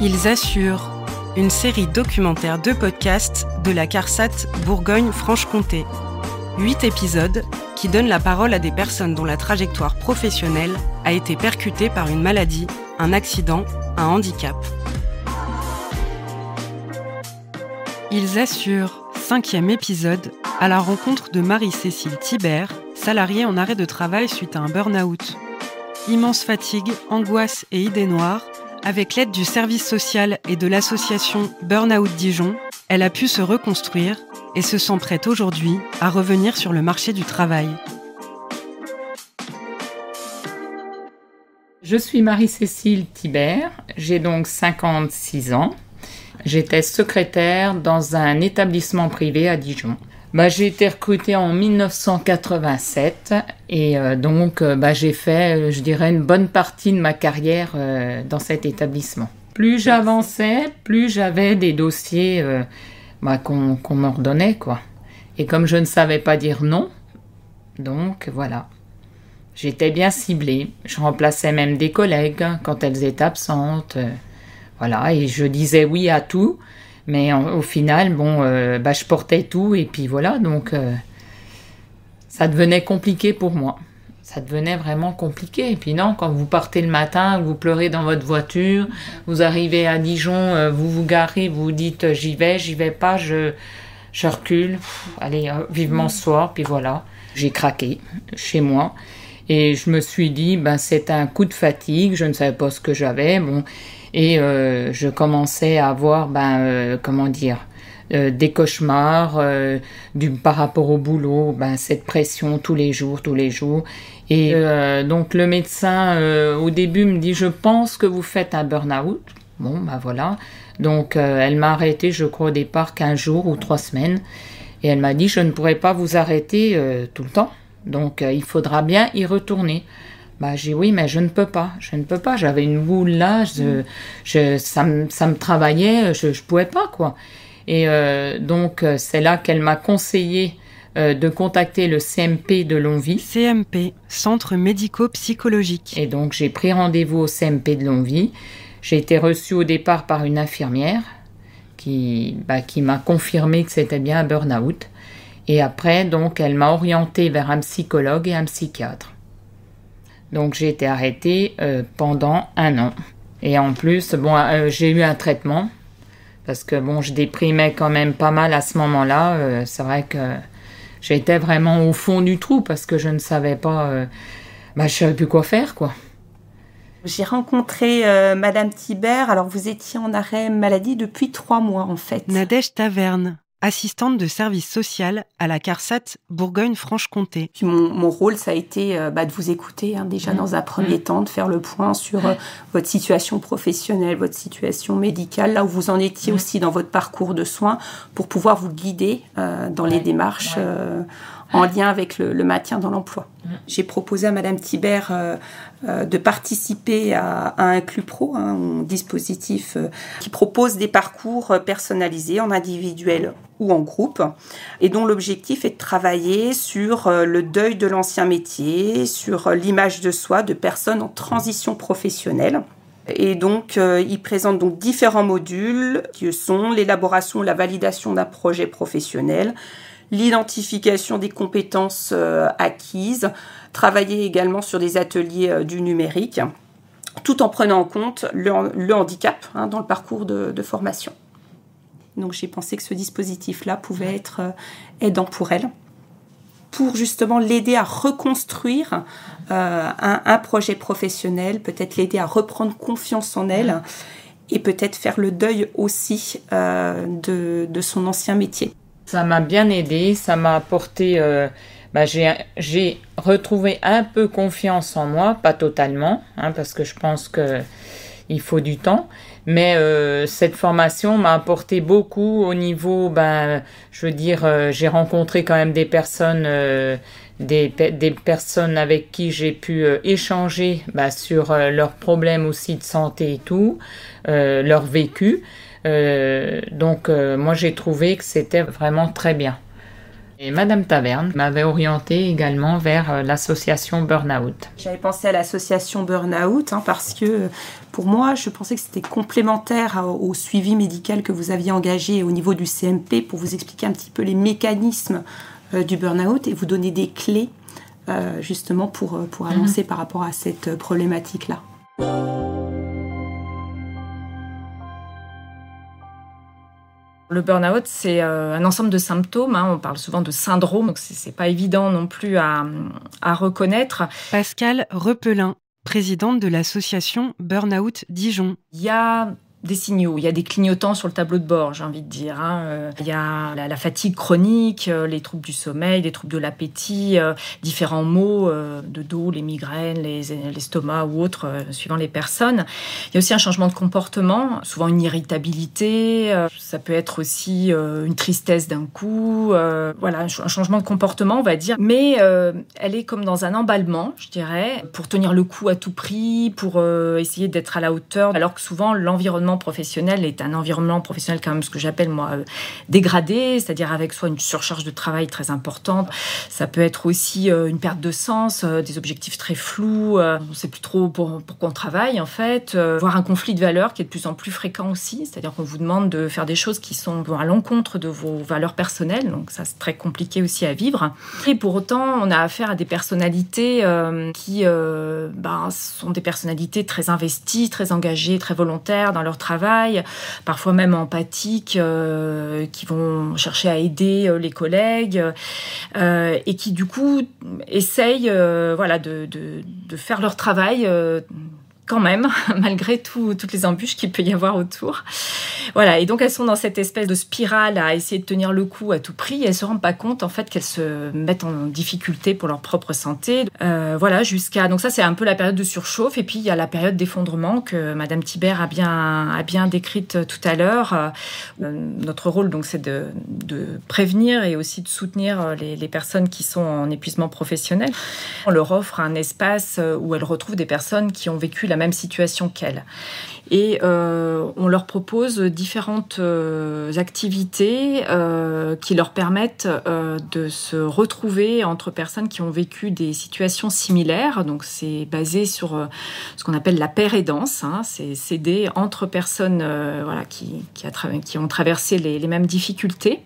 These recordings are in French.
Ils assurent une série documentaire de podcasts de la CARSAT Bourgogne-Franche-Comté. Huit épisodes qui donnent la parole à des personnes dont la trajectoire professionnelle a été percutée par une maladie, un accident, un handicap. Ils assurent, cinquième épisode, à la rencontre de Marie-Cécile Thibert, salariée en arrêt de travail suite à un burn-out. Immense fatigue, angoisse et idées noires, avec l'aide du service social et de l'association Burnout Dijon, elle a pu se reconstruire et se sent prête aujourd'hui à revenir sur le marché du travail. Je suis Marie-Cécile Thibert, j'ai donc 56 ans. J'étais secrétaire dans un établissement privé à Dijon. Bah, j'ai été recrutée en 1987 et euh, donc euh, bah, j'ai fait, euh, je dirais, une bonne partie de ma carrière dans cet établissement. Plus j'avançais, plus j'avais des dossiers bah, qu'on m'ordonnait, quoi. Et comme je ne savais pas dire non, donc voilà. J'étais bien ciblée. Je remplaçais même des collègues hein, quand elles étaient absentes. voilà, et je disais oui à tout. Mais au final, bon, euh, bah, je portais tout et puis voilà, donc euh, ça devenait compliqué pour moi. Ça devenait vraiment compliqué. Et puis non, quand vous partez le matin, vous pleurez dans votre voiture, vous arrivez à Dijon, euh, vous vous garez, vous dites j'y vais, j'y vais pas, je, je recule. allez, vivement ce soir, puis voilà. J'ai craqué chez moi. Et je me suis dit, ben, c'est un coup de fatigue, je ne savais pas ce que j'avais. Bon, et euh, je commençais à avoir, ben, euh, comment dire, euh, des cauchemars du, par rapport au boulot, ben, cette pression tous les jours, tous les jours. Et donc le médecin au début me dit, je pense que vous faites un burn-out. Bon, ben voilà. Donc elle m'a arrêté, je crois au départ 15 jours ou 3 semaines. Et elle m'a dit, je ne pourrai pas vous arrêter tout le temps. Donc il faudra bien y retourner. Bah, j'ai oui, mais je ne peux pas. Je ne peux pas. J'avais une boule là, je, ça, me, ça me travaillait, je ne pouvais pas, quoi. Et euh, donc, euh, c'est là qu'elle m'a conseillé euh, de contacter le CMP de Longvie. CMP, Centre médico-psychologique. Et donc, j'ai pris rendez-vous au CMP de Longvie. J'ai été reçue au départ par une infirmière qui, bah, qui m'a confirmé que c'était bien un burn-out. Et après, donc, elle m'a orientée vers un psychologue et un psychiatre. Donc j'ai été arrêtée euh, pendant un an. Et en plus, bon, euh, j'ai eu un traitement parce que bon, je déprimais quand même pas mal à ce moment-là. Euh, c'est vrai que j'étais vraiment au fond du trou parce que je ne savais pas, bah, je savais plus quoi faire, quoi. J'ai rencontré Madame Thibert. Alors vous étiez en arrêt maladie depuis trois mois en fait. Nadège Taverne assistante de service social à la CARSAT Bourgogne-Franche-Comté. mon, rôle, ça a été euh, bah, de vous écouter hein, déjà mmh. dans un premier mmh. temps, de faire le point sur euh, votre situation professionnelle, votre situation médicale, là où vous en étiez mmh. aussi dans votre parcours de soins, pour pouvoir vous guider euh, dans les démarches en lien avec le, maintien dans l'emploi. J'ai proposé à Madame Thibert euh, euh, de participer à, un Club Pro, un dispositif euh, qui propose des parcours personnalisés en individuel ou en groupe, et dont l'objectif est de travailler sur le deuil de l'ancien métier, sur l'image de soi de personnes en transition professionnelle. Et donc, il présente donc différents modules qui sont l'élaboration ou la validation d'un projet professionnel, l'identification des compétences euh, acquises, travailler également sur des ateliers euh, du numérique, tout en prenant en compte le, handicap hein, dans le parcours de, formation. Donc j'ai pensé que ce dispositif-là pouvait être euh, aidant pour elle, pour justement l'aider à reconstruire un, projet professionnel, peut-être l'aider à reprendre confiance en elle et peut-être faire le deuil aussi de son ancien métier. Ça m'a bien aidé, ça m'a apporté. Euh, bah, j'ai retrouvé un peu confiance en moi, pas totalement, hein, parce que je pense que il faut du temps. Mais euh, cette formation m'a apporté beaucoup au niveau, ben, je veux dire, euh, j'ai rencontré quand même des personnes, des, des, personnes avec qui j'ai pu échanger bah, sur leurs problèmes aussi de santé et tout, leur vécu. Euh, donc euh, moi j'ai trouvé que c'était vraiment très bien. Et Madame Taverne m'avait orienté également vers euh, l'association Burnout. J'avais pensé à l'association Burnout hein, parce que pour moi, je pensais que c'était complémentaire au suivi médical que vous aviez engagé au niveau du CMP pour vous expliquer un petit peu les mécanismes du burn-out et vous donner des clés justement pour, pour mhm. avancer par rapport à cette problématique-là. Le burn-out, c'est euh, un ensemble de symptômes. Hein. On parle souvent de syndrome, donc c'est pas évident non plus à, à reconnaître. Pascal Repelin, présidente de l'association Burnout Dijon. Il y a des signaux, il y a des clignotants sur le tableau de bord, j'ai envie de dire. Hein. Euh, il y a la, fatigue chronique, euh, les troubles du sommeil, les troubles de l'appétit, euh, différents maux de dos, les migraines, l'estomac ou autres, suivant les personnes. Il y a aussi un changement de comportement, souvent une irritabilité, ça peut être aussi une tristesse d'un coup, voilà, un changement de comportement, on va dire. Mais elle est comme dans un emballement, je dirais, pour tenir le coup à tout prix, pour essayer d'être à la hauteur, alors que souvent l'environnement professionnel est un environnement professionnel quand même ce que j'appelle moi euh, dégradé, c'est-à-dire avec soit une surcharge de travail très importante, ça peut être aussi euh, une perte de sens, euh, des objectifs très flous, on ne sait plus trop pour, pourquoi on travaille en fait, voire un conflit de valeurs qui est de plus en plus fréquent aussi, c'est-à-dire qu'on vous demande de faire des choses qui sont à l'encontre de vos valeurs personnelles, donc ça c'est très compliqué aussi à vivre. Et pour autant, on a affaire à des personnalités qui ben, sont des personnalités très investies, très engagées, très volontaires dans leur travail, parfois même empathiques, euh, qui vont chercher à aider euh, les collègues euh, et qui du coup essayent voilà, de, faire leur travail quand même, malgré toutes les embûches qu'il peut y avoir autour. Voilà, et donc elles sont dans cette espèce de spirale à essayer de tenir le coup à tout prix. Et elles se rendent pas compte en fait qu'elles se mettent en difficulté pour leur propre santé. Euh, voilà, jusqu'à donc ça c'est un peu la période de surchauffe. Et puis il y a la période d'effondrement que Madame Thibert a bien a bien décrite tout à l'heure. Euh, notre rôle donc c'est de, de, prévenir et aussi de soutenir les, les personnes qui sont en épuisement professionnel. On leur offre un espace où elles retrouvent des personnes qui ont vécu la même situation qu'elles. Et euh, on leur propose différentes euh, activités euh, qui leur permettent de se retrouver entre personnes qui ont vécu des situations similaires. Donc c'est basé sur ce qu'on appelle la paire et danse. Hein. C'est s'aider entre personnes voilà, qui, qui, ont traversé les mêmes difficultés.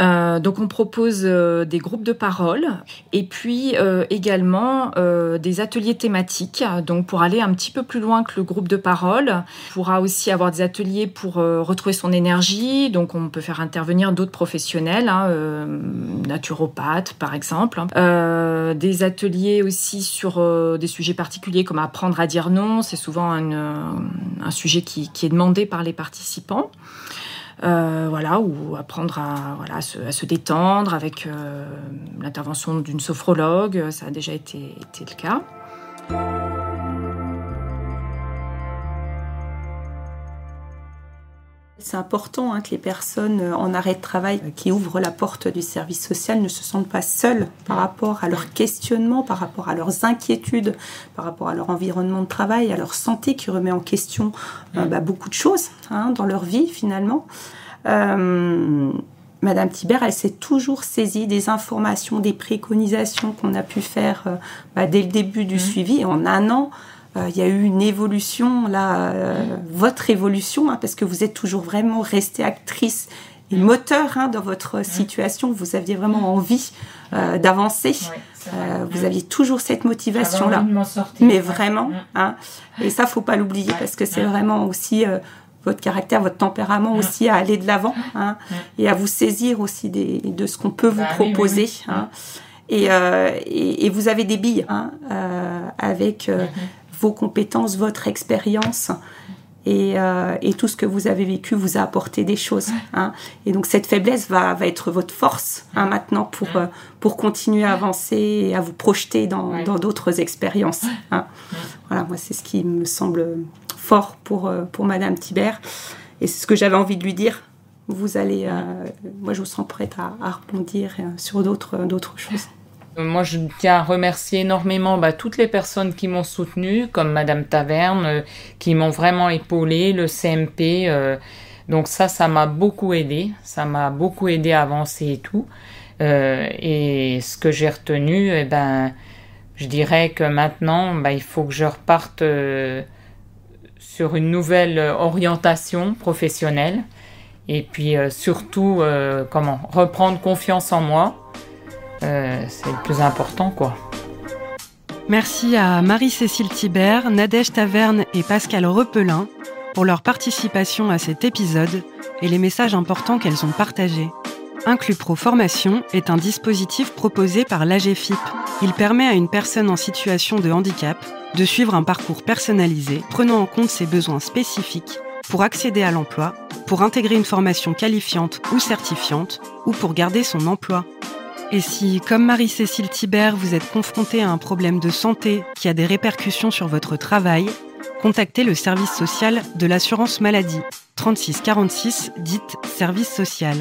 Euh, donc on propose euh, des groupes de parole et puis euh, également des ateliers thématiques. Donc pour aller un petit peu plus loin que le groupe de parole, on pourra aussi avoir des ateliers pour retrouver son énergie. Donc on peut faire intervenir d'autres professionnels, hein, naturopathes par exemple. des ateliers aussi sur des sujets particuliers comme apprendre à dire non. C'est souvent un, sujet qui est demandé par les participants. Euh, voilà, ou apprendre à, se, détendre avec euh, l'intervention d'une sophrologue, ça a déjà été le cas. C'est important hein, que les personnes en arrêt de travail qui ouvrent la porte du service social ne se sentent pas seules par rapport à leurs questionnements, par rapport à leurs inquiétudes, par rapport à leur environnement de travail, à leur santé qui remet en question euh, bah, beaucoup de choses hein, dans leur vie finalement. Euh, Madame Thibert, elle s'est toujours saisie des informations, des préconisations qu'on a pu faire euh, bah, dès le début du mmh. suivi. Et en un an, il y a eu une évolution, là, votre évolution, hein, parce que vous êtes toujours vraiment restée actrice et moteur hein, dans votre situation. Vous aviez vraiment envie euh, d'avancer. Euh, vous aviez toujours cette motivation-là. Mais vraiment. Hein, et ça, faut pas l'oublier parce que c'est vraiment aussi euh, votre caractère, votre tempérament aussi à aller de l'avant hein, et à vous saisir aussi des, de ce qu'on peut vous bah proposer. Et, et, et, vous avez des billes avec vos compétences, votre expérience. Euh, et, tout ce que vous avez vécu vous a apporté des choses. Hein. Et donc cette faiblesse va, va être votre force hein, maintenant pour, euh, pour continuer à avancer et à vous projeter dans d'autres expériences. Hein. Voilà, moi c'est ce qui me semble fort pour, euh, pour Madame Thibert. Et c'est ce que j'avais envie de lui dire. Vous allez, moi je vous sens prête à, à rebondir sur d'autres choses. Moi, je tiens à remercier énormément bah, toutes les personnes qui m'ont soutenu, comme Madame Taverne, euh, qui m'ont vraiment épaulé, le CMP. Euh, donc ça, ça m'a beaucoup aidé. Ça m'a beaucoup aidé à avancer et tout. Euh, et ce que j'ai retenu, eh ben, je dirais que maintenant, bah, il faut que je reparte sur une nouvelle orientation professionnelle et puis euh, surtout euh, comment reprendre confiance en moi. Euh, c'est le plus important quoi. Merci à Marie-Cécile Thibert, Nadège Taverne et Pascal Repelin pour leur participation à cet épisode et les messages importants qu'elles ont partagés. Inclus Pro Formation est un dispositif proposé par l'AGFIP. Il permet à une personne en situation de handicap de suivre un parcours personnalisé prenant en compte ses besoins spécifiques pour accéder à l'emploi, pour intégrer une formation qualifiante ou certifiante ou pour garder son emploi. Et si, comme Marie-Cécile Thibert, vous êtes confronté à un problème de santé qui a des répercussions sur votre travail, contactez le service social de l'assurance maladie. 36 46 dite service social